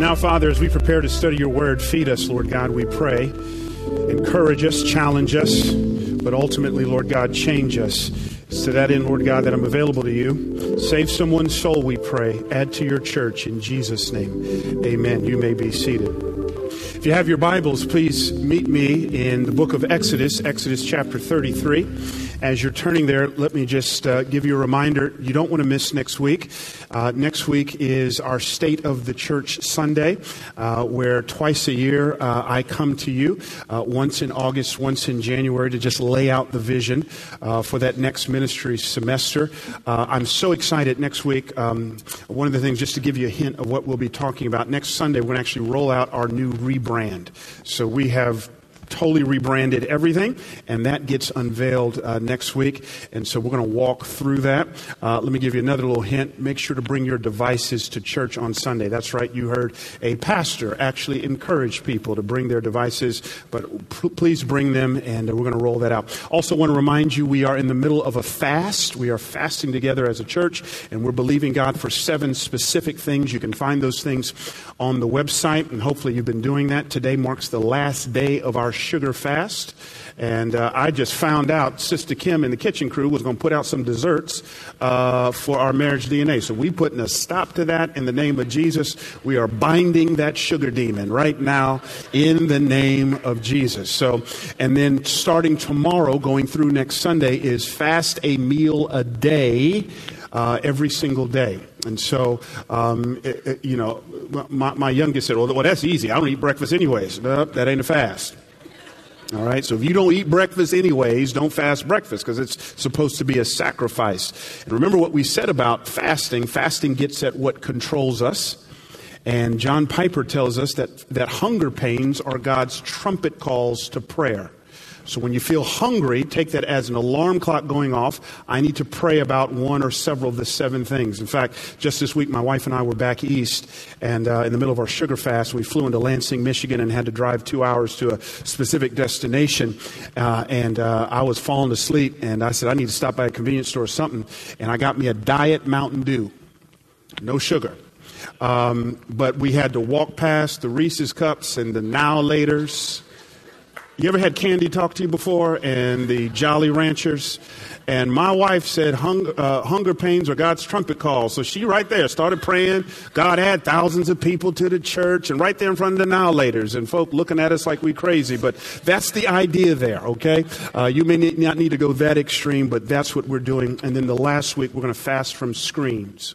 Now, Father, as we prepare to study your word, feed us, Lord God, we pray. Encourage us, challenge us, but ultimately, Lord God, change us. It's to that end, Lord God, that I'm available to you. Save someone's soul, we pray. Add to your church in Jesus' name. Amen. You may be seated. If you have your Bibles, please meet me in the book of Exodus, Exodus chapter 33. As you're turning there, let me just uh, give you a reminder you don't want to miss next week. Uh, next week is our State of the Church Sunday, uh, where twice a year uh, I come to you, uh, once in August, once in January, to just lay out the vision uh, for that next ministry semester. I'm so excited next week. Um, one of the things, just to give you a hint of what we'll be talking about, next Sunday we're going to actually roll out our new rebrand. So we have totally rebranded everything, and that gets unveiled uh, next week. And so we're going to walk through that. Uh, let me give you another little hint. Make sure to bring your devices to church on Sunday. That's right, you heard a pastor actually encourage people to bring their devices, but please bring them, and we're going to roll that out. Also, want to remind you we are in the middle of a fast. We are fasting together as a church, and we're believing God for seven specific things. You can find those things on the website, and hopefully you've been doing that. Today marks the last day of our sugar fast. And uh, I just found out Sister Kim and the kitchen crew was going to put out some desserts uh, for our marriage DNA. So we're putting a stop to that in the name of Jesus. We are binding that sugar demon right now in the name of Jesus. So, and then starting tomorrow, going through next Sunday, is fast a meal a day. Uh, every single day. And so, um, it, it, you know, my, my youngest said, well, well, that's easy. I don't eat breakfast anyways. No, that ain't a fast. All right, so if you don't eat breakfast anyways, don't fast breakfast because it's supposed to be a sacrifice. And remember what we said about fasting fasting gets at what controls us. And John Piper tells us that, that hunger pains are God's trumpet calls to prayer. So when you feel hungry, take that as an alarm clock going off. I need to pray about one or several of the seven things. In fact, just this week, my wife and I were back east, and uh, in the middle of our sugar fast, we flew into Lansing, Michigan, and had to drive two hours to a specific destination. Uh, and uh, I was falling asleep, and I said, I need to stop by a convenience store or something. And I got me a Diet Mountain Dew, no sugar. Um, but we had to walk past the Reese's cups and the now laters you ever had Candy talk to you before and the Jolly Ranchers? And my wife said hunger, uh, hunger pains are God's trumpet call. So she right there started praying. God had thousands of people to the church and right there in front of the now laters and folk looking at us like we crazy. But that's the idea there, okay? Uh, you may not need to go that extreme, but that's what we're doing. And then the last week, we're going to fast from screens.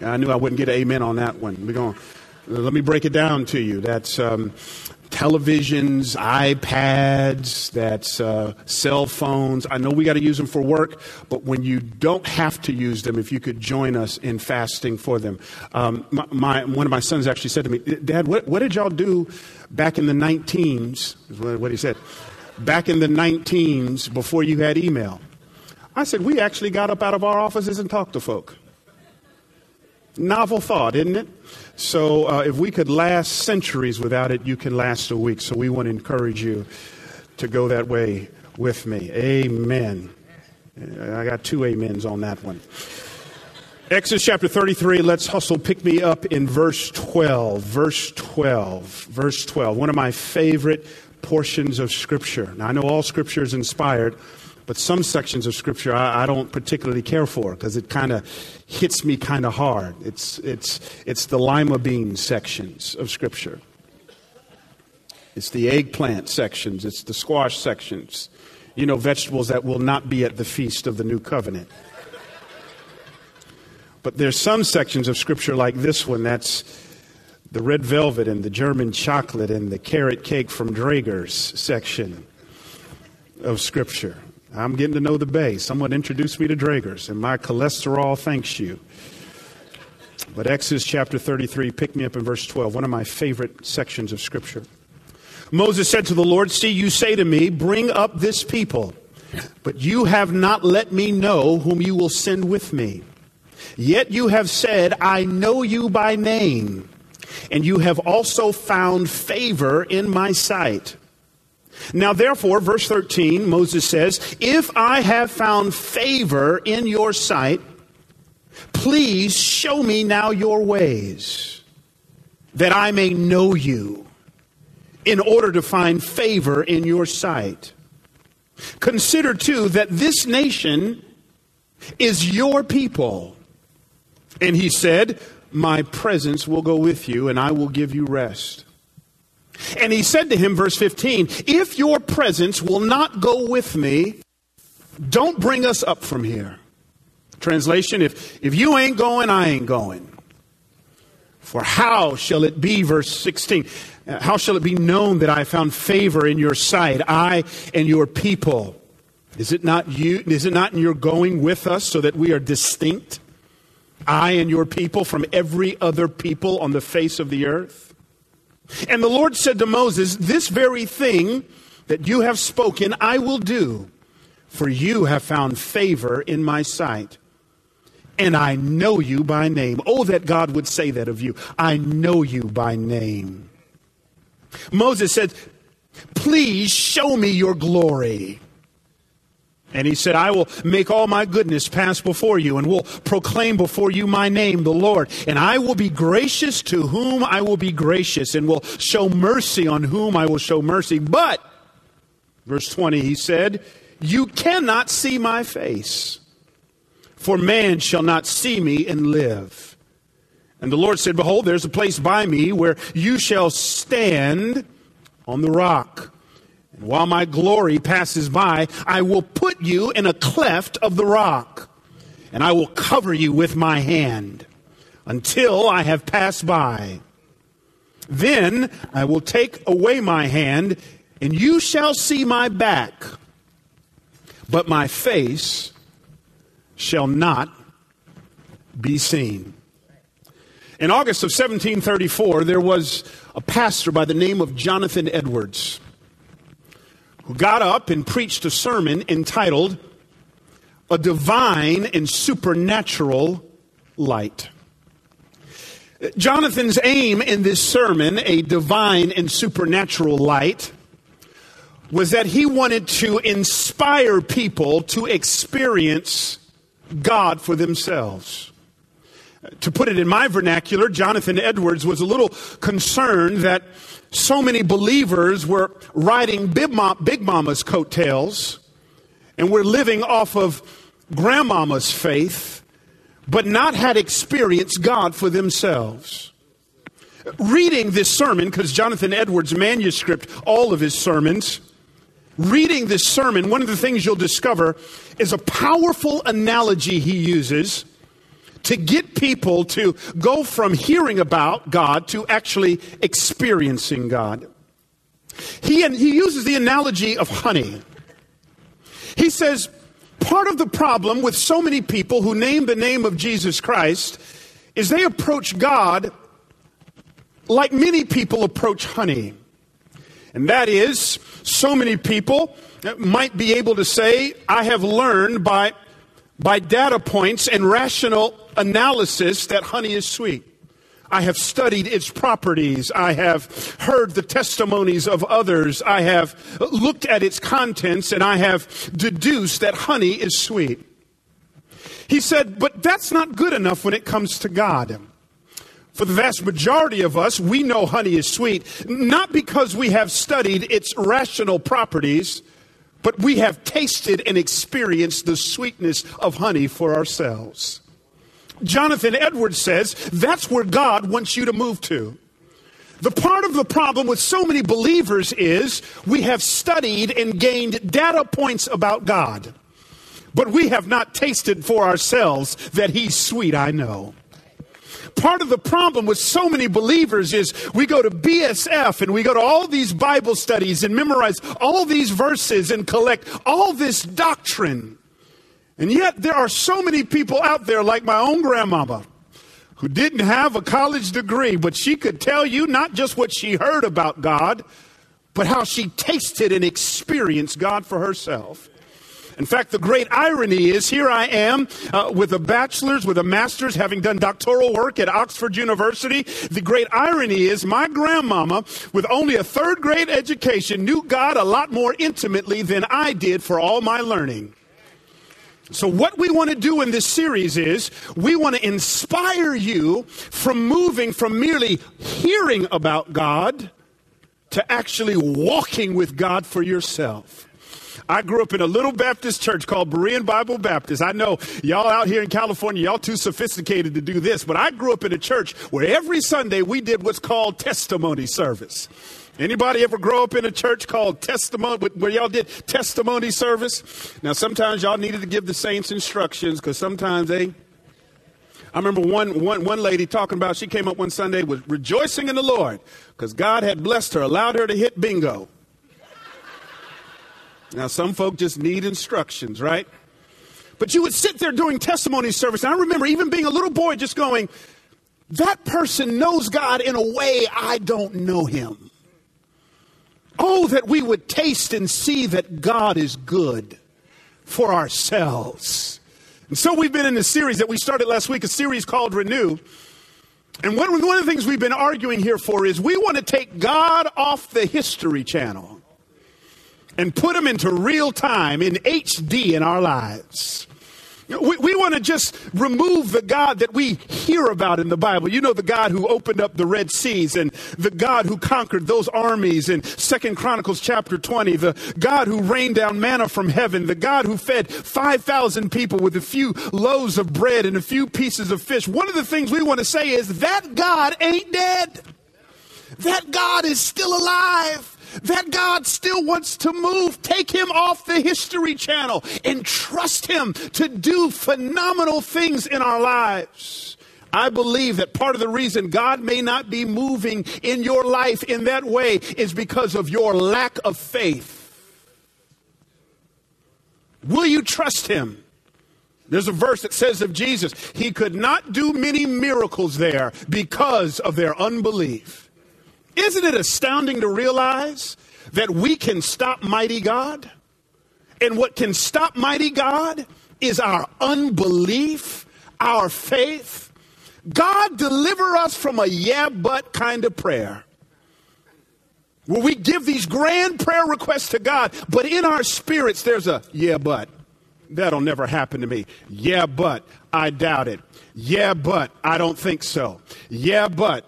I knew I wouldn't get an amen on that one. We're going let me break it down to you. That's um, televisions, iPads, that's uh, cell phones. I know we got to use them for work, but when you don't have to use them, if you could join us in fasting for them. Um, my, my, one of my sons actually said to me, Dad, what, what did y'all do back in the 19s? Is what he said. Back in the 19s before you had email. I said, we actually got up out of our offices and talked to folk. Novel thought, isn't it? So uh, if we could last centuries without it, you can last a week. So we want to encourage you to go that way with me. Amen. I got two amens on that one. Exodus chapter 33, let's hustle, pick me up in verse 12. Verse 12. Verse 12. One of my favorite portions of Scripture. Now, I know all Scripture is inspired, but some sections of Scripture I, I don't particularly care for because it kind of hits me kind of hard. It's, it's, it's the lima bean sections of Scripture, it's the eggplant sections, it's the squash sections. You know, vegetables that will not be at the feast of the new covenant. But there's some sections of Scripture like this one that's the red velvet and the German chocolate and the carrot cake from Draeger's section of Scripture. I'm getting to know the Bay. Someone introduced me to Draeger's, and my cholesterol thanks you. But Exodus chapter 33, pick me up in verse 12, one of my favorite sections of Scripture. Moses said to the Lord, See, you say to me, Bring up this people, but you have not let me know whom you will send with me. Yet you have said, I know you by name, and you have also found favor in my sight. Now, therefore, verse 13, Moses says, If I have found favor in your sight, please show me now your ways. that I may know you, in order to find favor in your sight. Consider too that this nation is your people. And he said, My presence will go with you, and I will give you rest. And he said to him, verse 15, If your presence will not go with me, don't bring us up from here. Translation, if, if you ain't going, I ain't going. For how shall it be, verse 16, uh, how shall it be known that I found favor in your sight, I and your people? Is it not you, is it not in your going with us so that we are distinct? I and your people from every other people on the face of the earth? And the Lord said to Moses, This very thing that you have spoken, I will do, for you have found favor in my sight and I know you by name. Oh, that God would say that of you. I know you by name. Moses said, Please show me your glory. And he said, I will make all my goodness pass before you, and will proclaim before you my name, the Lord. And I will be gracious to whom I will be gracious, and will show mercy on whom I will show mercy. But, verse 20, he said, You cannot see my face for man shall not see me and live. And the Lord said, Behold, there's a place by me where you shall stand on the rock. While my glory passes by, I will put you in a cleft of the rock, and I will cover you with my hand until I have passed by. Then I will take away my hand, and you shall see my back, but my face shall not be seen. In August of 1734, there was a pastor by the name of Jonathan Edwards got up and preached a sermon entitled A Divine and Supernatural Light. Jonathan's aim in this sermon, A Divine and Supernatural Light, was that he wanted to inspire people to experience God for themselves. To put it in my vernacular, Jonathan Edwards was a little concerned that so many believers were riding Big, Mama's coattails and were living off of Grandmama's faith, but not had experienced God for themselves. Reading this sermon, because Jonathan Edwards' manuscript, all of his sermons, reading this sermon, one of the things you'll discover is a powerful analogy he uses to get people to go from hearing about God to actually experiencing God. He, he uses the analogy of honey. He says, part of the problem with so many people who name the name of Jesus Christ is they approach God like many people approach honey. And that is, so many people might be able to say, I have learned by, by data points and rational analysis that honey is sweet. I have studied its properties. I have heard the testimonies of others. I have looked at its contents and I have deduced that honey is sweet. He said, but that's not good enough when it comes to God. For the vast majority of us, we know honey is sweet, not because we have studied its rational properties, but we have tasted and experienced the sweetness of honey for ourselves. Jonathan Edwards says that's where God wants you to move to. The part of the problem with so many believers is we have studied and gained data points about God, but we have not tasted for ourselves that He's sweet, I know. Part of the problem with so many believers is we go to BSF and we go to all these Bible studies and memorize all these verses and collect all this doctrine. And yet there are so many people out there like my own grandmama who didn't have a college degree, but she could tell you not just what she heard about God, but how she tasted and experienced God for herself. In fact, the great irony is here I am uh, with a bachelor's, with a master's, having done doctoral work at Oxford University. The great irony is my grandmama, with only a third grade education, knew God a lot more intimately than I did for all my learning. So, what we want to do in this series is we want to inspire you from moving from merely hearing about God to actually walking with God for yourself. I grew up in a little Baptist church called Berean Bible Baptist. I know y'all out here in California, y'all too sophisticated to do this, but I grew up in a church where every Sunday we did what's called testimony service. Anybody ever grow up in a church called testimony where y'all did testimony service? Now sometimes y'all needed to give the saints instructions because sometimes they I remember one, one, one lady talking about she came up one Sunday was rejoicing in the Lord because God had blessed her, allowed her to hit bingo. Now, some folk just need instructions, right? But you would sit there doing testimony service. And I remember even being a little boy just going, that person knows God in a way I don't know him. Oh, that we would taste and see that God is good for ourselves. And so we've been in a series that we started last week, a series called Renew. And one, one of the things we've been arguing here for is we want to take God off the History Channel and put them into real time in HD in our lives. We, we want to just remove the God that we hear about in the Bible. You know, the God who opened up the Red Seas and the God who conquered those armies in Second Chronicles chapter 20, the God who rained down manna from heaven, the God who fed 5,000 people with a few loaves of bread and a few pieces of fish. One of the things we want to say is that God ain't dead. That God is still alive that God still wants to move. Take him off the History Channel and trust him to do phenomenal things in our lives. I believe that part of the reason God may not be moving in your life in that way is because of your lack of faith. Will you trust him? There's a verse that says of Jesus, he could not do many miracles there because of their unbelief. Isn't it astounding to realize that we can stop mighty God? And what can stop mighty God is our unbelief, our faith. God deliver us from a yeah, but kind of prayer. Where we give these grand prayer requests to God, but in our spirits there's a yeah, but. That'll never happen to me. Yeah, but I doubt it. Yeah, but I don't think so. Yeah, but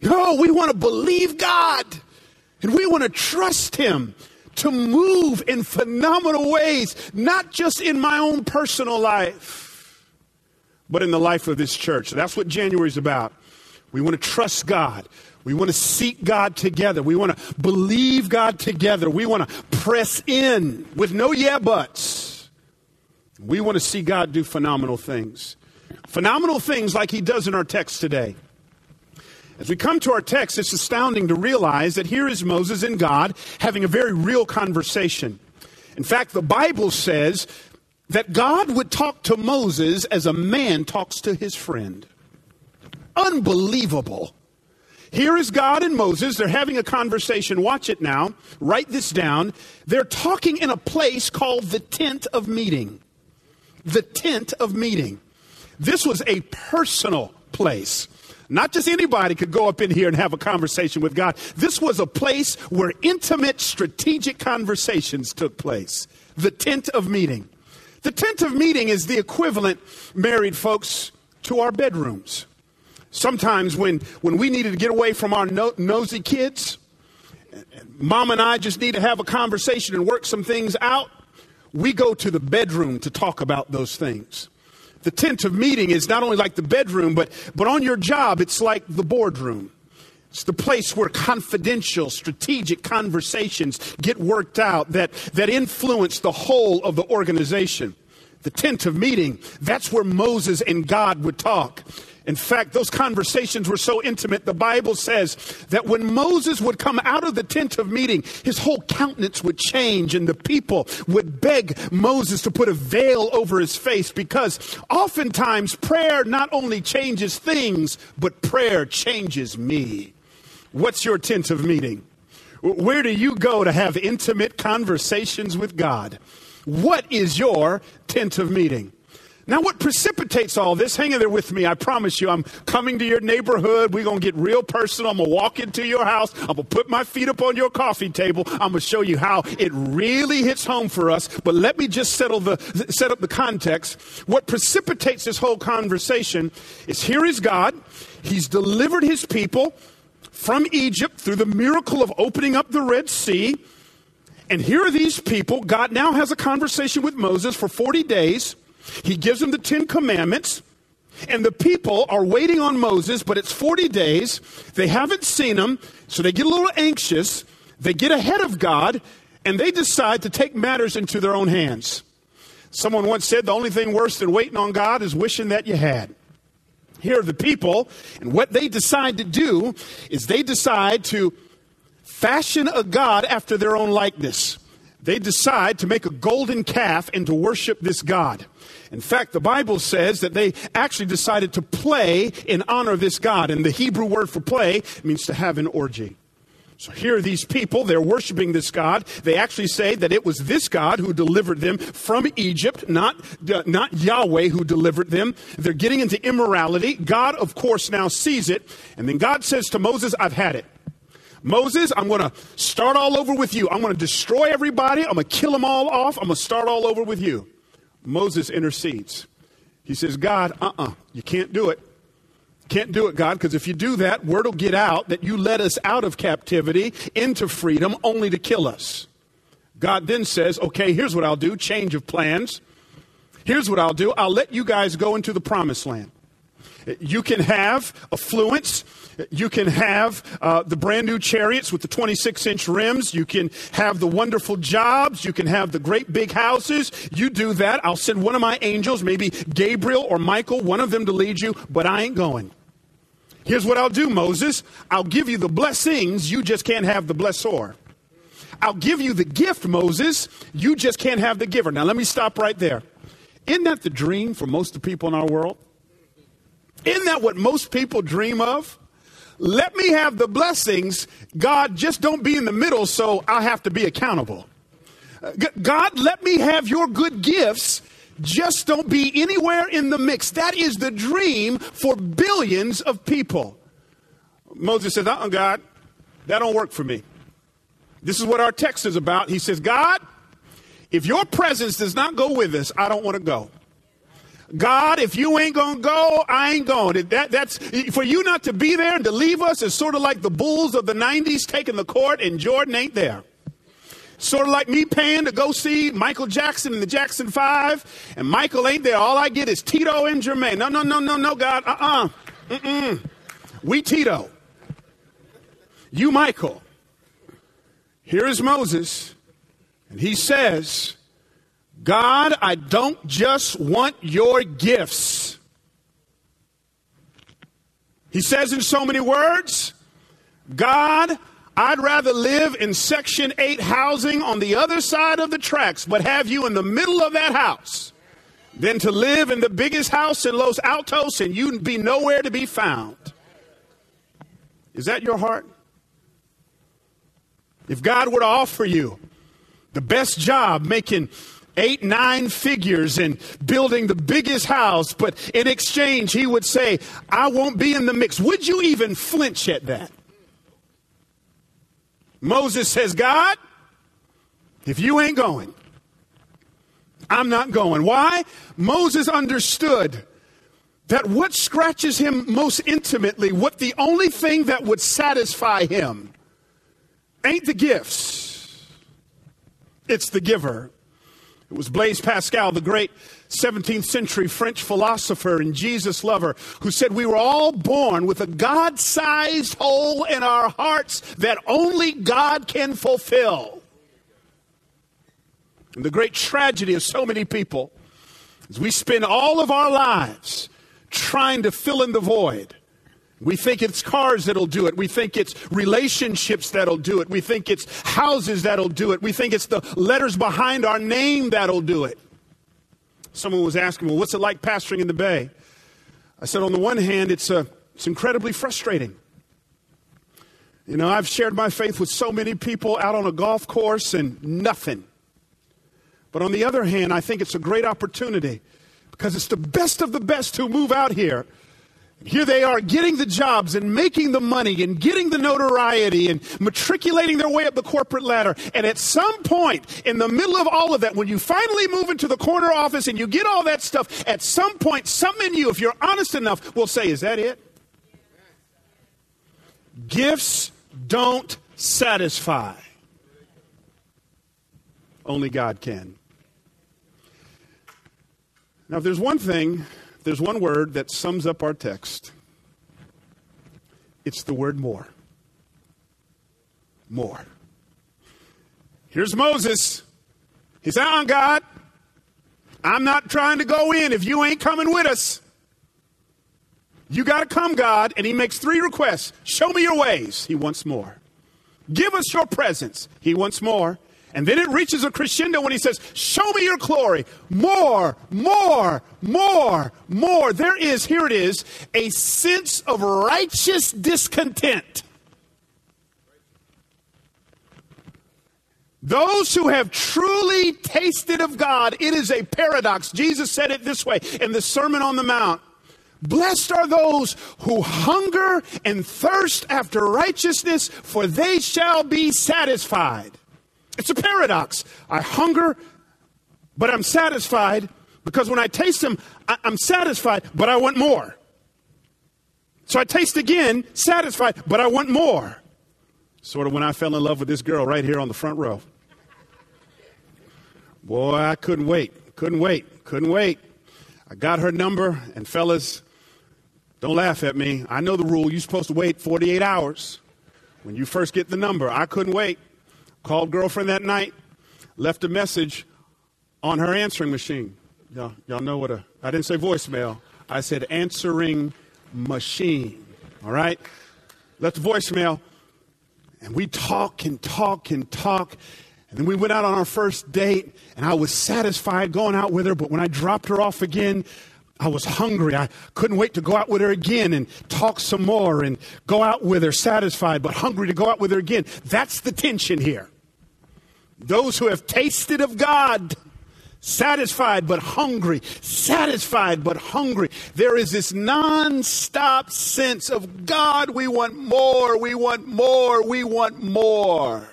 no, we want to believe God and we want to trust Him to move in phenomenal ways, not just in my own personal life, but in the life of this church. That's what January is about. We want to trust God. We want to seek God together. We want to believe God together. We want to press in with no yeah buts. We want to see God do phenomenal things. Phenomenal things like He does in our text today. As we come to our text, it's astounding to realize that here is Moses and God having a very real conversation. In fact, the Bible says that God would talk to Moses as a man talks to his friend. Unbelievable. Here is God and Moses. They're having a conversation. Watch it now. Write this down. They're talking in a place called the tent of meeting. The tent of meeting. This was a personal place. Not just anybody could go up in here and have a conversation with God. This was a place where intimate, strategic conversations took place. The tent of meeting. The tent of meeting is the equivalent, married folks, to our bedrooms. Sometimes when, when we needed to get away from our no, nosy kids, mom and I just need to have a conversation and work some things out, we go to the bedroom to talk about those things the tent of meeting is not only like the bedroom, but, but on your job, it's like the boardroom. It's the place where confidential, strategic conversations get worked out that, that influence the whole of the organization. The tent of meeting, that's where Moses and God would talk. In fact, those conversations were so intimate, the Bible says that when Moses would come out of the tent of meeting, his whole countenance would change, and the people would beg Moses to put a veil over his face because oftentimes prayer not only changes things, but prayer changes me. What's your tent of meeting? Where do you go to have intimate conversations with God? What is your tent of meeting? Now, what precipitates all this? Hang in there with me. I promise you, I'm coming to your neighborhood. We're going to get real personal. I'm going to walk into your house. I'm going to put my feet up on your coffee table. I'm going to show you how it really hits home for us. But let me just settle the, set up the context. What precipitates this whole conversation is here is God. He's delivered his people from Egypt through the miracle of opening up the Red Sea. And here are these people. God now has a conversation with Moses for 40 days. He gives them the Ten Commandments, and the people are waiting on Moses, but it's 40 days. They haven't seen him, so they get a little anxious. They get ahead of God, and they decide to take matters into their own hands. Someone once said the only thing worse than waiting on God is wishing that you had. Here are the people, and what they decide to do is they decide to fashion a God after their own likeness. They decide to make a golden calf and to worship this God. In fact, the Bible says that they actually decided to play in honor of this God. And the Hebrew word for play means to have an orgy. So here are these people, they're worshiping this God. They actually say that it was this God who delivered them from Egypt, not, uh, not Yahweh who delivered them. They're getting into immorality. God, of course, now sees it. And then God says to Moses, I've had it. Moses, I'm going to start all over with you. I'm going to destroy everybody. I'm going to kill them all off. I'm going to start all over with you. Moses intercedes. He says, God, uh uh-uh, uh you can't do it. Can't do it, God, because if you do that, word will get out that you led us out of captivity into freedom only to kill us. God then says, okay, here's what I'll do change of plans. Here's what I'll do I'll let you guys go into the promised land. You can have affluence. You can have uh, the brand new chariots with the 26 inch rims. You can have the wonderful jobs. You can have the great big houses. You do that. I'll send one of my angels, maybe Gabriel or Michael, one of them to lead you, but I ain't going. Here's what I'll do, Moses. I'll give you the blessings. You just can't have the blessor. I'll give you the gift, Moses. You just can't have the giver. Now, let me stop right there. Isn't that the dream for most of the people in our world? Isn't that what most people dream of? Let me have the blessings. God, just don't be in the middle so I'll have to be accountable. Uh, God, let me have your good gifts. Just don't be anywhere in the mix. That is the dream for billions of people. Moses says, uh-uh, God, that don't work for me. This is what our text is about. He says, God, if your presence does not go with us, I don't want to go. God, if you ain't going to go, I ain't going. That, that's, for you not to be there and to leave us is sort of like the Bulls of the 90s taking the court and Jordan ain't there. Sort of like me paying to go see Michael Jackson and the Jackson 5, and Michael ain't there. All I get is Tito and Jermaine. No, no, no, no, no, God. Uh uh-uh. uh. We Tito. You Michael. Here is Moses, and he says, God, I don't just want your gifts. He says in so many words, God, I'd rather live in Section 8 housing on the other side of the tracks, but have you in the middle of that house than to live in the biggest house in Los Altos and you'd be nowhere to be found. Is that your heart? If God were to offer you the best job making eight, nine figures in building the biggest house, but in exchange, he would say, I won't be in the mix. Would you even flinch at that? Moses says, God, if you ain't going, I'm not going. Why? Moses understood that what scratches him most intimately, what the only thing that would satisfy him, ain't the gifts, it's the giver. It was Blaise Pascal, the great 17th century French philosopher and Jesus lover, who said we were all born with a God sized hole in our hearts that only God can fulfill. And the great tragedy of so many people is we spend all of our lives trying to fill in the void we think it's cars that'll do it. We think it's relationships that'll do it. We think it's houses that'll do it. We think it's the letters behind our name that'll do it. Someone was asking, well, what's it like pastoring in the Bay? I said, on the one hand, it's, uh, it's incredibly frustrating. You know, I've shared my faith with so many people out on a golf course and nothing. But on the other hand, I think it's a great opportunity because it's the best of the best who move out here. Here they are getting the jobs and making the money and getting the notoriety and matriculating their way up the corporate ladder. And at some point in the middle of all of that, when you finally move into the corner office and you get all that stuff, at some point, something in you, if you're honest enough, will say, Is that it? Gifts don't satisfy. Only God can. Now, if there's one thing, there's one word that sums up our text, it's the word more. More. Here's Moses. He's out uh, on God. I'm not trying to go in if you ain't coming with us. You got to come, God. And he makes three requests Show me your ways. He wants more. Give us your presence. He wants more. And then it reaches a crescendo when he says, Show me your glory. More, more, more, more. There is, here it is, a sense of righteous discontent. Those who have truly tasted of God, it is a paradox. Jesus said it this way in the Sermon on the Mount. Blessed are those who hunger and thirst after righteousness, for they shall be satisfied. It's a paradox. I hunger, but I'm satisfied because when I taste them, I, am satisfied, but I want more. So I taste again, satisfied, but I want more. Sort of when I fell in love with this girl right here on the front row. Boy, I couldn't wait. Couldn't wait. Couldn't wait. I got her number, and fellas, don't laugh at me. I know the rule. You're supposed to wait 48 hours when you first get the number. I couldn't wait. Called girlfriend that night, left a message on her answering machine. Y'all, y'all know what a, I didn't say voicemail. I said answering machine. All right? Left a voicemail. And we talk and talk and talk. And then we went out on our first date, and I was satisfied going out with her. But when I dropped her off again, I was hungry. I couldn't wait to go out with her again and talk some more and go out with her satisfied, but hungry to go out with her again. That's the tension here. Those who have tasted of God, satisfied but hungry, satisfied but hungry. There is this non-stop sense of God, we want more, we want more, we want more.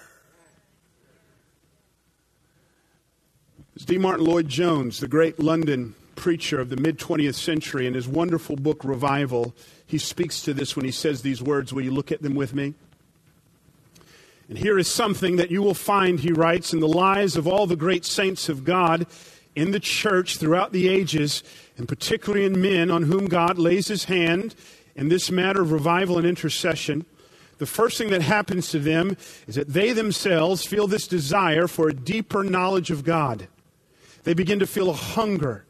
It's D. Martyn Lloyd Jones, the great London preacher of the mid 20th century, in his wonderful book, Revival, he speaks to this when he says these words. Will you look at them with me? And here is something that you will find, he writes, in the lives of all the great saints of God in the church throughout the ages, and particularly in men on whom God lays his hand in this matter of revival and intercession. The first thing that happens to them is that they themselves feel this desire for a deeper knowledge of God. They begin to feel a hunger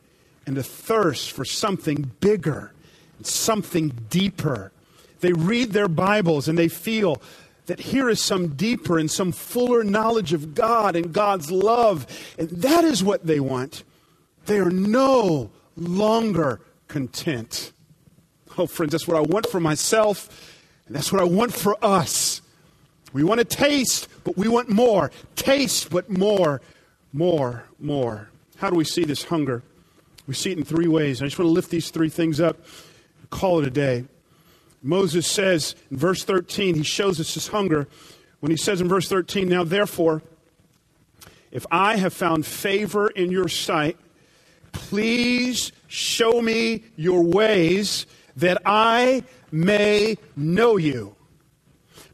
and a thirst for something bigger, something deeper. They read their Bibles and they feel that here is some deeper and some fuller knowledge of God and God's love. And that is what they want. They are no longer content. Oh, friends, that's what I want for myself, and that's what I want for us. We want to taste, but we want more. Taste, but more, more, more. How do we see this hunger? We see it in three ways. I just want to lift these three things up call it a day. Moses says in verse 13, he shows us his hunger when he says in verse 13, Now therefore, if I have found favor in your sight, please show me your ways that I may know you.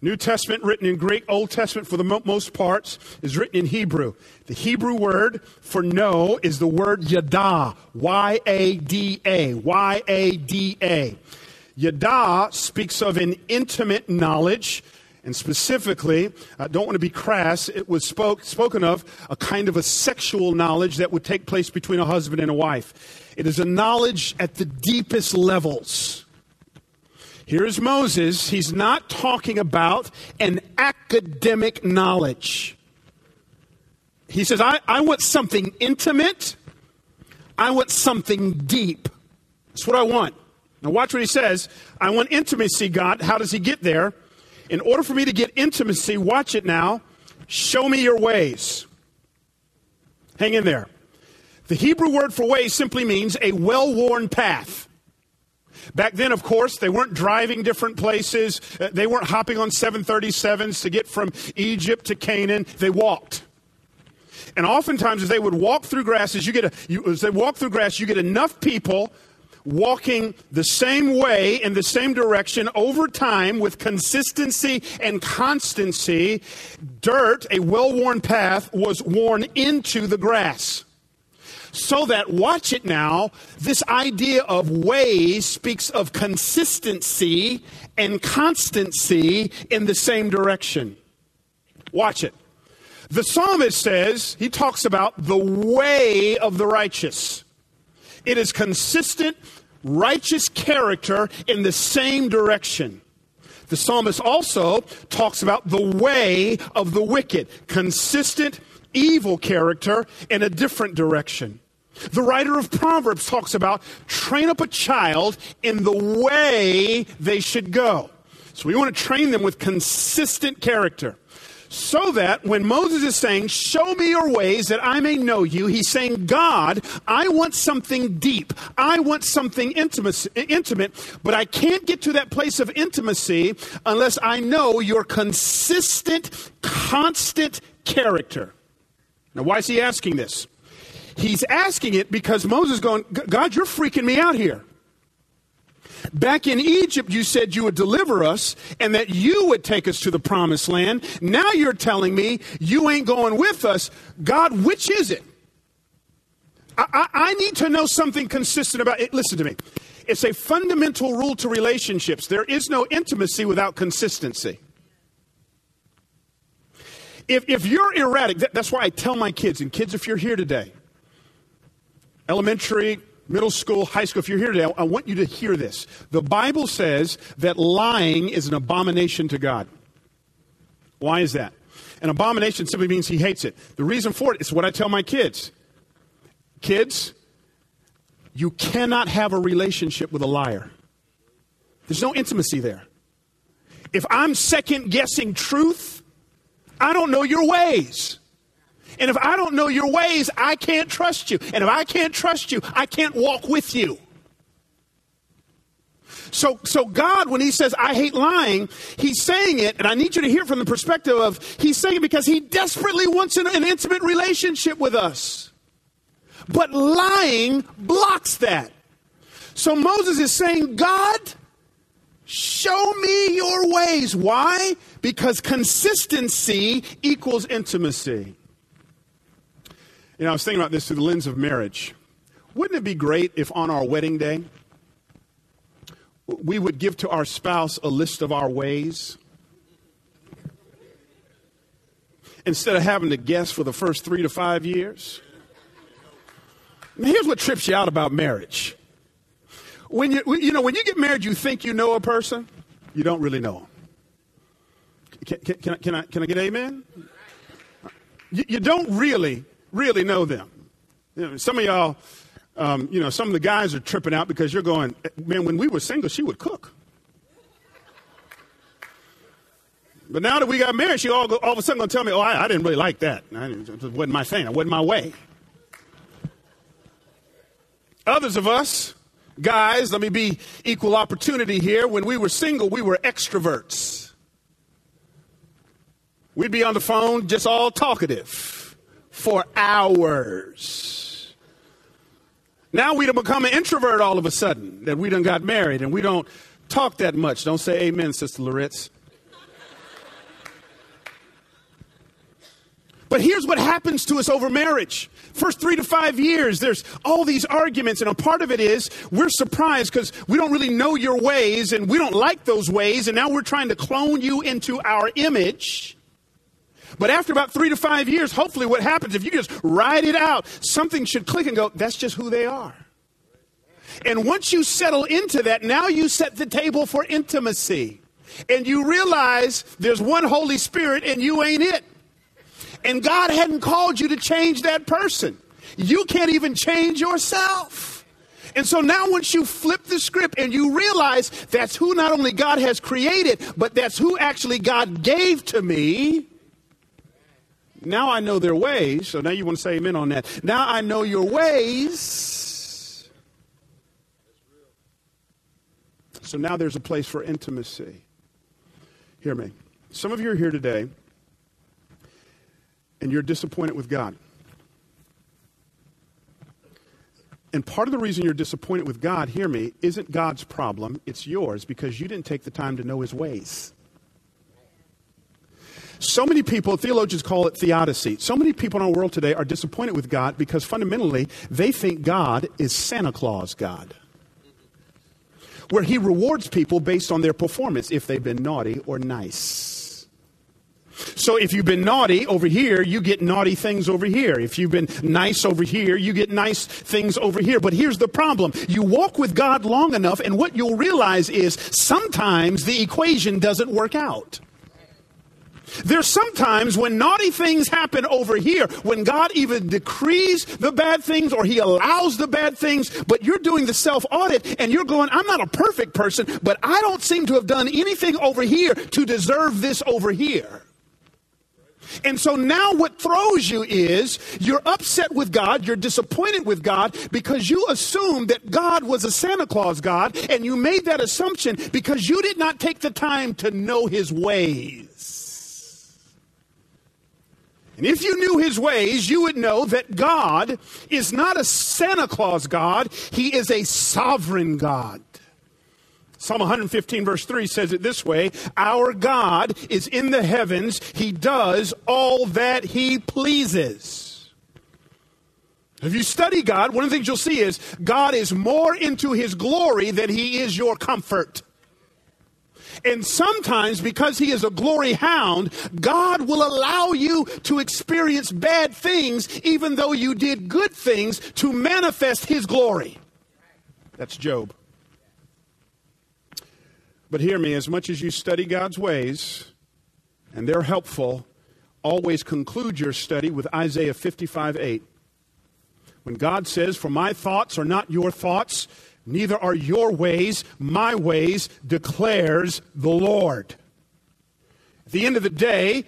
New Testament, written in Greek, Old Testament for the most parts, is written in Hebrew. The Hebrew word for know is the word yada, Y A D A, Y A D A. Yada speaks of an intimate knowledge, and specifically, I don't want to be crass, it was spoke, spoken of a kind of a sexual knowledge that would take place between a husband and a wife. It is a knowledge at the deepest levels. Here's Moses. He's not talking about an academic knowledge. He says, I, I want something intimate. I want something deep. That's what I want. Now, watch what he says. I want intimacy, God. How does he get there? In order for me to get intimacy, watch it now. Show me your ways. Hang in there. The Hebrew word for way simply means a well worn path. Back then, of course, they weren't driving different places. Uh, they weren't hopping on 737s to get from Egypt to Canaan. They walked. And oftentimes, as they would walk through grass, as you get a, you, as they walk through grass, you get enough people walking the same way in the same direction over time with consistency and constancy. Dirt, a well-worn path, was worn into the grass. So that, watch it now, this idea of ways speaks of consistency and constancy in the same direction. Watch it. The psalmist says, he talks about the way of the righteous. It is consistent, righteous character in the same direction. The psalmist also talks about the way of the wicked, consistent, evil character in a different direction. The writer of Proverbs talks about train up a child in the way they should go. So we want to train them with consistent character. So that when Moses is saying, Show me your ways that I may know you, he's saying, God, I want something deep. I want something intimate, intimate, but I can't get to that place of intimacy unless I know your consistent, constant character. Now, why is he asking this? He's asking it because Moses going, God, you're freaking me out here. Back in Egypt, you said you would deliver us and that you would take us to the promised land. Now you're telling me you ain't going with us. God, which is it? I, I, I need to know something consistent about it. Listen to me. It's a fundamental rule to relationships. There is no intimacy without consistency. If, if you're erratic, that, that's why I tell my kids, and kids, if you're here today, elementary, middle school, high school, if you're here today, I want you to hear this. The Bible says that lying is an abomination to God. Why is that? An abomination simply means he hates it. The reason for it is what I tell my kids. Kids, you cannot have a relationship with a liar. There's no intimacy there. If I'm second guessing truth, I don't know your ways. And if I don't know your ways, I can't trust you. And if I can't trust you, I can't walk with you. So, so God, when He says, I hate lying, He's saying it, and I need you to hear from the perspective of He's saying it because He desperately wants an, an intimate relationship with us. But lying blocks that. So Moses is saying, God, show me your ways. Why? Because consistency equals intimacy. You know, I was thinking about this through the lens of marriage. Wouldn't it be great if on our wedding day, we would give to our spouse a list of our ways? Instead of having to guess for the first three to five years? here's what trips you out about marriage. When you, you know, when you get married, you think you know a person, you don't really know them. Can, can, can I, can, I, can I get amen? You, you don't really really know them. You know, some of y'all, um, you know, some of the guys are tripping out because you're going, man, when we were single, she would cook. But now that we got married, she all, all of a sudden going to tell me, oh, I, I, didn't really like that. it wasn't my thing. It wasn't my way. Others of us, guys, let me be equal opportunity here. When we were single, we were extroverts. We'd be on the phone just all talkative for hours. Now we done become an introvert all of a sudden that we done got married and we don't talk that much. Don't say amen, Sister Loritz. But here's what happens to us over marriage. First three to five years, there's all these arguments, and a part of it is we're surprised because we don't really know your ways and we don't like those ways, and now we're trying to clone you into our image. But after about three to five years, hopefully, what happens if you just ride it out, something should click and go, that's just who they are. And once you settle into that, now you set the table for intimacy. And you realize there's one Holy Spirit and you ain't it. And God hadn't called you to change that person. You can't even change yourself. And so now, once you flip the script and you realize that's who not only God has created, but that's who actually God gave to me, Now I know their ways. So now you want to say amen on that. Now I know your ways. So now there's a place for intimacy. Hear me. Some of you are here today and you're disappointed with God. And part of the reason you're disappointed with God, hear me, isn't God's problem, it's yours because you didn't take the time to know his ways. So many people, theologians call it theodicy. So many people in our world today are disappointed with God because fundamentally they think God is Santa Claus God, where he rewards people based on their performance if they've been naughty or nice. So if you've been naughty over here, you get naughty things over here. If you've been nice over here, you get nice things over here. But here's the problem. You walk with God long enough, and what you'll realize is sometimes the equation doesn't work out. There's sometimes when naughty things happen over here, when God even decrees the bad things or He allows the bad things, but you're doing the self audit and you're going, I'm not a perfect person, but I don't seem to have done anything over here to deserve this over here. And so now what throws you is you're upset with God, you're disappointed with God because you assumed that God was a Santa Claus God, and you made that assumption because you did not take the time to know his ways. And if you knew his ways, you would know that God is not a Santa Claus God, he is a sovereign God. Psalm 115, verse 3 says it this way Our God is in the heavens, He does all that He pleases. If you study God, one of the things you'll see is God is more into His glory than He is your comfort. And sometimes, because He is a glory hound, God will allow you to experience bad things, even though you did good things, to manifest His glory. That's Job. But hear me, as much as you study God's ways, and they're helpful, always conclude your study with Isaiah 55 8. When God says, For my thoughts are not your thoughts, neither are your ways my ways, declares the Lord. At the end of the day,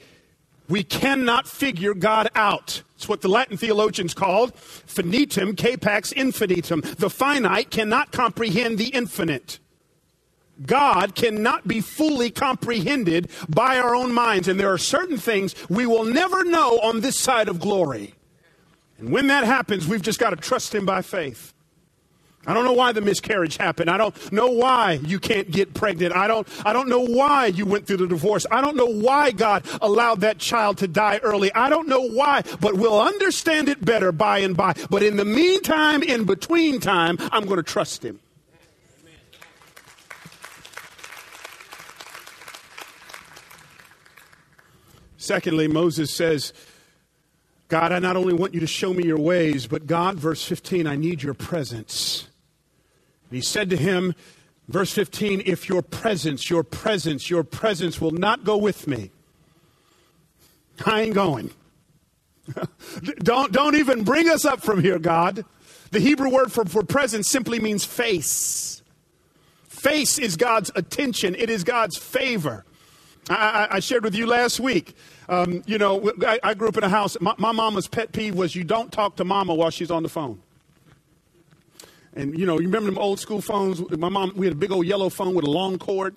we cannot figure God out. It's what the Latin theologians called finitum capax infinitum. The finite cannot comprehend the infinite. God cannot be fully comprehended by our own minds. And there are certain things we will never know on this side of glory. And when that happens, we've just got to trust Him by faith. I don't know why the miscarriage happened. I don't know why you can't get pregnant. I don't, I don't know why you went through the divorce. I don't know why God allowed that child to die early. I don't know why, but we'll understand it better by and by. But in the meantime, in between time, I'm going to trust Him. Secondly, Moses says, God, I not only want you to show me your ways, but God, verse 15, I need your presence. And he said to him, verse 15, if your presence, your presence, your presence will not go with me, I ain't going. don't, don't even bring us up from here, God. The Hebrew word for, for presence simply means face. Face is God's attention, it is God's favor. I, I, shared with you last week. Um, you know, I, I, grew up in a house. My, my, mama's pet peeve was you don't talk to mama while she's on the phone. And you know, you remember them old school phones? My mom, we had a big old yellow phone with a long cord.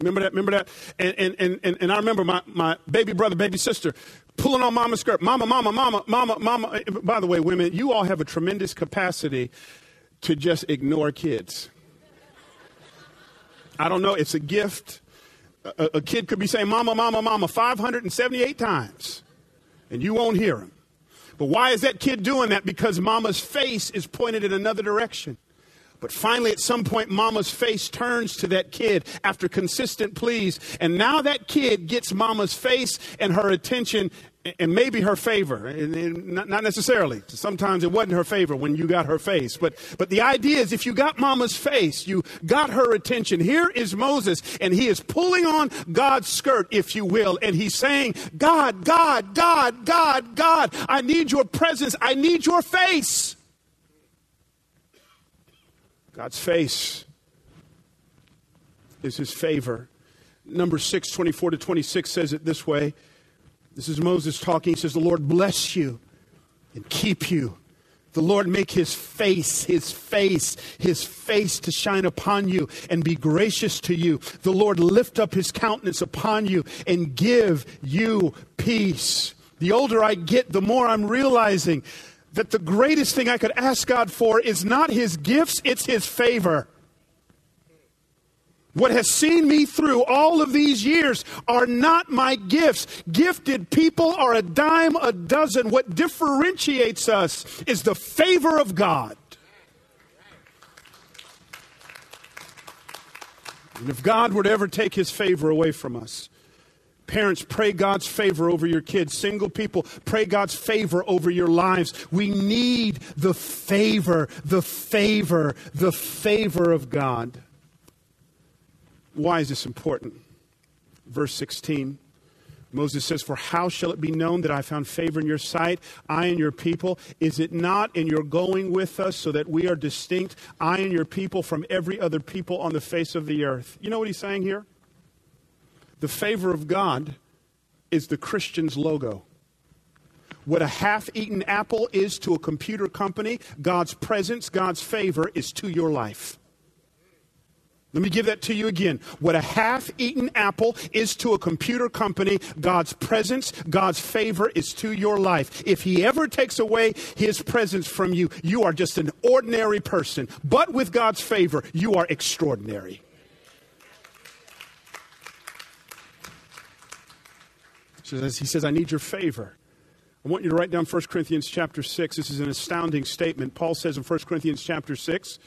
Remember that? Remember that? And and and and and I remember my, my baby brother, baby sister, pulling on mama's skirt. Mama, mama, mama, mama, mama. By the way, women, you all have a tremendous capacity to just ignore kids. I don't know. It's a gift. A, a, kid could be saying, Mama, Mama, Mama, 578 times, and you won't hear him. But why is that kid doing that? Because Mama's face is pointed in another direction. But finally, at some point, mama's face turns to that kid after consistent pleas. And now that kid gets mama's face and her attention and maybe her favor, and, not necessarily. Sometimes it wasn't her favor when you got her face. But, but the idea is if you got mama's face, you got her attention. Here is Moses, and he is pulling on God's skirt, if you will, and he's saying, God, God, God, God, God, I need your presence. I need your face. God's face is his favor. Number 6, 24 to 26 says it this way This is Moses talking. He says, The Lord bless you and keep you. The Lord make his face, his face, his face to shine upon you and be gracious to you. The Lord lift up his countenance upon you and give you peace. The older I get, the more I'm realizing that the greatest thing I could ask God for is not his gifts, it's his favor. What has seen me through all of these years are not my gifts. Gifted people are a dime a dozen. What differentiates us is the favor of God. And if God were to ever take his favor away from us, Parents, pray God's favor over your kids. Single people, pray God's favor over your lives. We need the favor, the favor, the favor of God. Why is this important? Verse 16. Moses says, For how shall it be known that I found favor in your sight, I and your people? Is it not in your going with us so that we are distinct, I and your people, from every other people on the face of the earth? You know what he's saying here? The favor of God is the Christian's logo. What a half eaten apple is to a computer company, God's presence, God's favor is to your life. Let me give that to you again. What a half eaten apple is to a computer company, God's presence, God's favor is to your life. If He ever takes away His presence from you, you are just an ordinary person. But with God's favor, you are extraordinary. he says, I need your favor. I want you to write down 1 Corinthians chapter 6. This is an astounding statement. Paul says in 1 Corinthians chapter 6,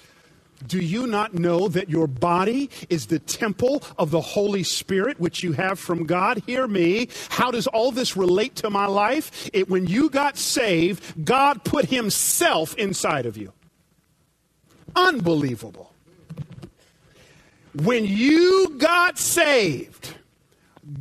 do you not know that your body is the temple of the Holy Spirit, which you have from God? Hear me. How does all this relate to my life? It, when you got saved, God put Himself inside of you. Unbelievable. When you got saved,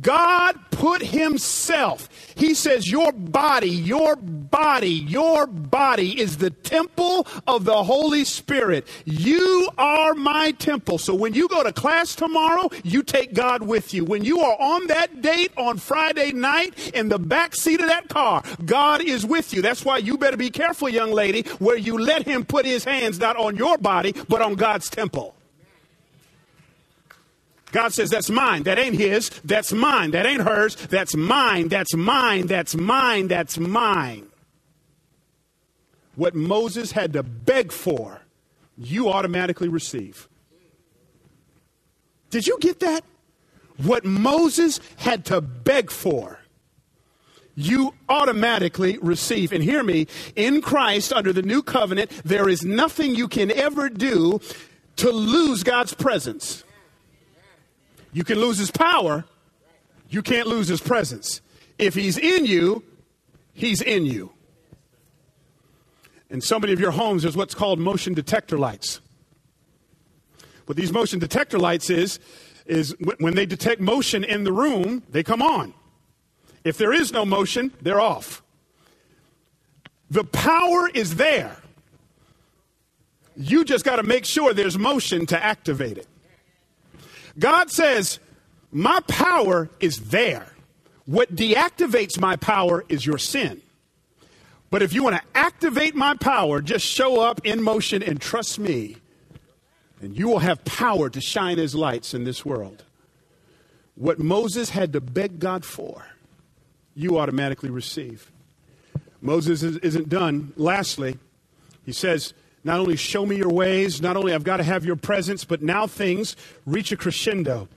God put Himself. He says, Your body, your body, your body is the temple of the Holy Spirit. You are my temple. So when you go to class tomorrow, you take God with you. When you are on that date on Friday night in the back seat of that car, God is with you. That's why you better be careful, young lady, where you let Him put His hands not on your body, but on God's temple. God says, That's mine. That ain't his. That's mine. That ain't hers. That's mine. That's mine. That's mine. That's mine. What Moses had to beg for, you automatically receive. Did you get that? What Moses had to beg for, you automatically receive. And hear me, in Christ, under the new covenant, there is nothing you can ever do to lose God's presence. You can lose his power, you can't lose his presence. If he's in you, he's in you. In so many of your homes, there's what's called motion detector lights. What these motion detector lights is, is when they detect motion in the room, they come on. If there is no motion, they're off. The power is there. You just got to make sure there's motion to activate it. God says, My power is there. What deactivates my power is your sin. But if you want to activate my power, just show up in motion and trust me, and you will have power to shine as lights in this world. What Moses had to beg God for, you automatically receive. Moses isn't done. Lastly, he says, not only show me your ways, not only I've got to have your presence, but now things reach a crescendo.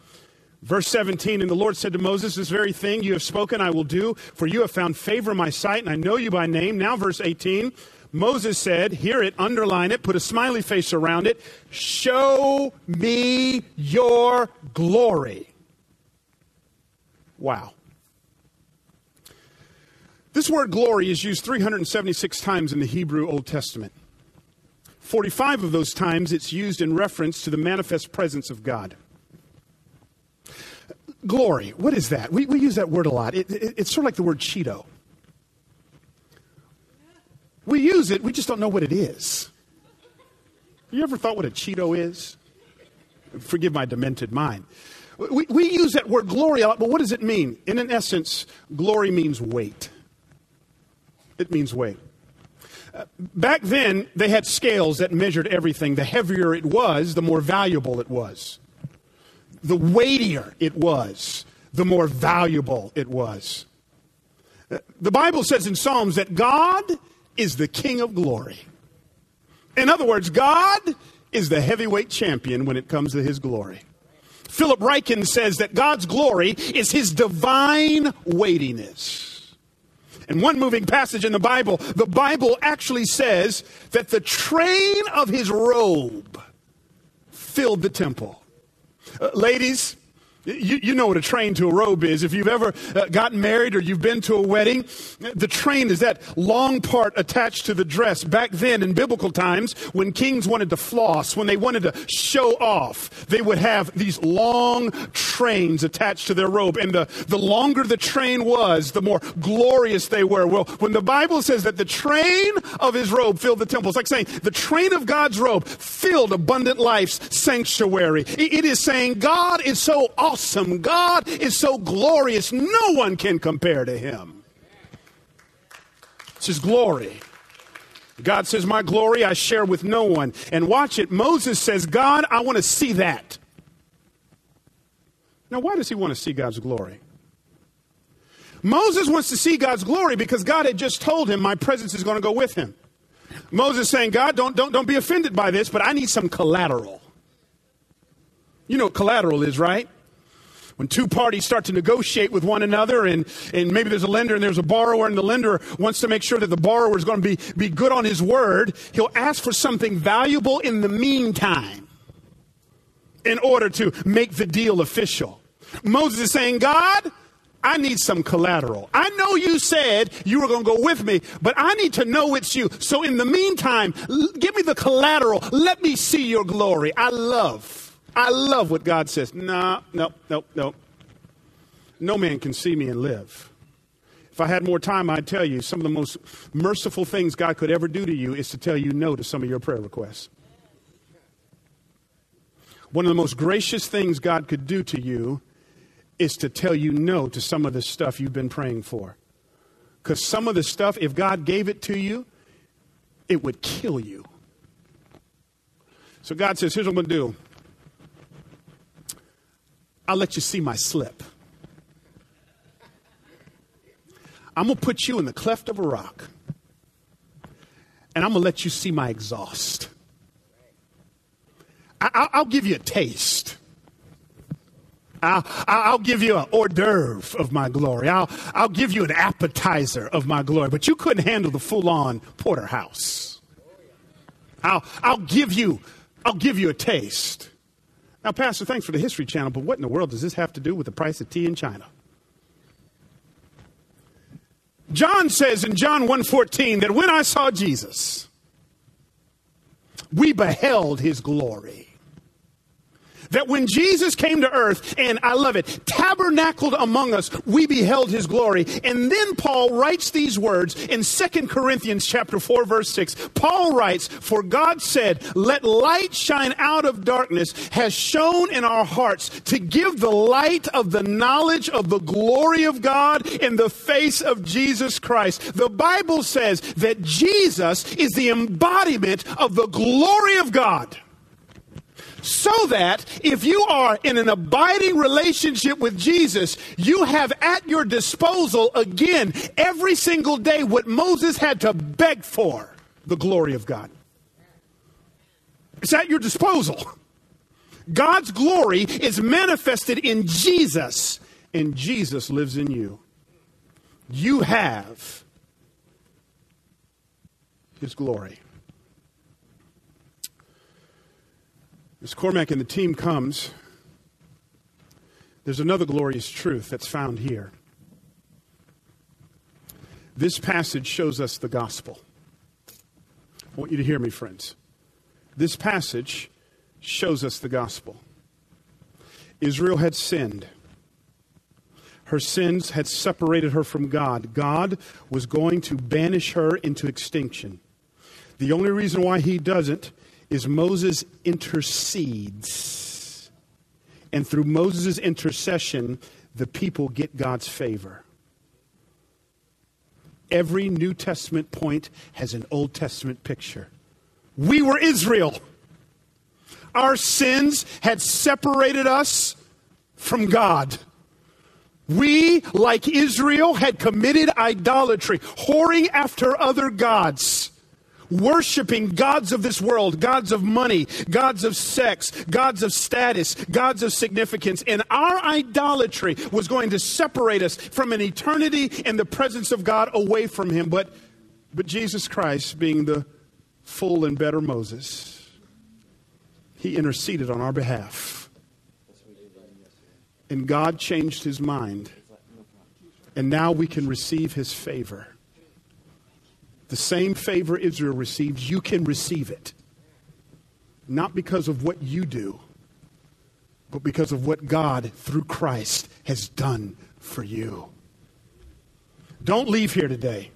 Verse 17, and the Lord said to Moses, This very thing you have spoken I will do, for you have found favor in my sight, and I know you by name. Now, verse 18, Moses said, Hear it, underline it, put a smiley face around it. Show me your glory. Wow. This word glory is used 376 times in the Hebrew Old Testament. 45 of those times it's used in reference to the manifest presence of God. Glory, what is that? We, we use that word a lot. It, it, it's sort of like the word Cheeto. We use it, we just don't know what it is. You ever thought what a Cheeto is? Forgive my demented mind. We, we use that word glory a lot, but what does it mean? In an essence, glory means weight. It means weight. Back then, they had scales that measured everything. The heavier it was, the more valuable it was. The weightier it was, the more valuable it was. The Bible says in Psalms that God is the King of glory. In other words, God is the heavyweight champion when it comes to his glory. Philip Ryken says that God's glory is his divine weightiness. In one moving passage in the Bible, the Bible actually says that the train of his robe filled the temple. Uh, ladies, you, you know what a train to a robe is. If you've ever uh, gotten married or you've been to a wedding, the train is that long part attached to the dress. Back then, in biblical times, when kings wanted to floss, when they wanted to show off, they would have these long trains attached to their robe. And the, the longer the train was, the more glorious they were. Well, when the Bible says that the train of his robe filled the temple, it's like saying the train of God's robe filled abundant life's sanctuary. it, it is saying God is so awesome awesome. God is so glorious. No one can compare to him. It's his glory. God says, My glory I share with no one. And watch it. Moses says, God, I want to see that. Now, why does he want to see God's glory? Moses wants to see God's glory because God had just told him, My presence is going to go with him. Moses saying, God, don't, don't, don't be offended by this, but I need some collateral. You know what collateral is, right? When two parties start to negotiate with one another and, and maybe there's a lender and there's a borrower and the lender wants to make sure that the borrower is going to be, be good on his word, he'll ask for something valuable in the meantime in order to make the deal official. Moses is saying, God, I need some collateral. I know you said you were going to go with me, but I need to know it's you. So in the meantime, give me the collateral. Let me see your glory. I love I love what God says. No, no, no, no. No man can see me and live. If I had more time, I'd tell you some of the most merciful things God could ever do to you is to tell you no to some of your prayer requests. One of the most gracious things God could do to you is to tell you no to some of the stuff you've been praying for. Because some of the stuff, if God gave it to you, it would kill you. So God says, Here's what I'm going to do I'll let you see my slip. I'm going to put you in the cleft of a rock. And I'm going to let you see my exhaust. I, will give you a taste. I'll, I'll, give you an hors d'oeuvre of my glory. I'll, I'll give you an appetizer of my glory. But you couldn't handle the full on porterhouse. I'll, I'll, give you, I'll give you a taste. Now, Pastor, thanks for the History Channel, but what in the world does this have to do with the price of tea in China? John says in John 1:14 that when I saw Jesus, we beheld his glory that when Jesus came to earth, and I love it, tabernacled among us, we beheld his glory. And then Paul writes these words in Second Corinthians chapter 4, verse 6. Paul writes, For God said, Let light shine out of darkness, has shone in our hearts to give the light of the knowledge of the glory of God in the face of Jesus Christ. The Bible says that Jesus is the embodiment of the glory of God so that if you are in an abiding relationship with Jesus, you have at your disposal again every single day what Moses had to beg for the glory of God. It's at your disposal. God's glory is manifested in Jesus, and Jesus lives in you. You have his glory. As Cormac and the team comes, there's another glorious truth that's found here. This passage shows us the gospel. I want you to hear me, friends. This passage shows us the gospel. Israel had sinned. Her sins had separated her from God. God was going to banish her into extinction. The only reason why he doesn't is Moses intercedes And through Moses' intercession, the people get God's favor. Every New Testament point has an Old Testament picture. We were Israel. Our sins had separated us from God. We, like Israel, had committed idolatry, whoring after other gods worshiping gods of this world, gods of money, gods of sex, gods of status, gods of significance. And our idolatry was going to separate us from an eternity in the presence of God away from Him. But, but Jesus Christ, being the full and better Moses, He interceded on our behalf. And God changed His mind. And now we can receive His favor. The same favor Israel received, you can receive it. Not because of what you do, but because of what God, through Christ, has done for you. Don't leave here today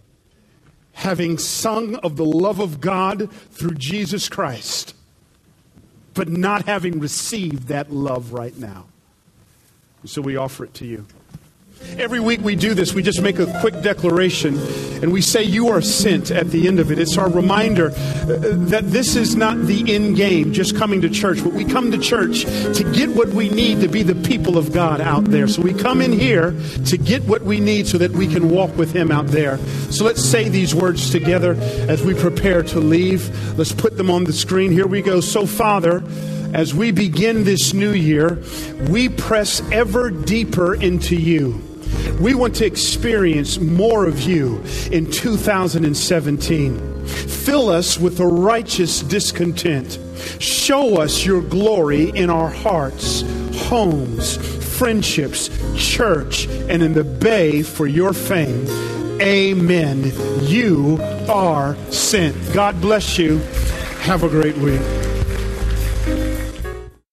having sung of the love of God through Jesus Christ, but not having received that love right now. So we offer it to you. Every week we do this, we just make a quick declaration and we say, You are sent at the end of it. It's our reminder uh, that this is not the end game, just coming to church, but we come to church to get what we need to be the people of God out there. So we come in here to get what we need so that we can walk with Him out there. So let's say these words together as we prepare to leave. Let's put them on the screen. Here we go. So, Father, as we begin this new year, we press ever deeper into you. We want to experience more of you in 2017. Fill us with a righteous discontent. Show us your glory in our hearts, homes, friendships, church, and in the bay for your fame. Amen. You are sent. God bless you. Have a great week.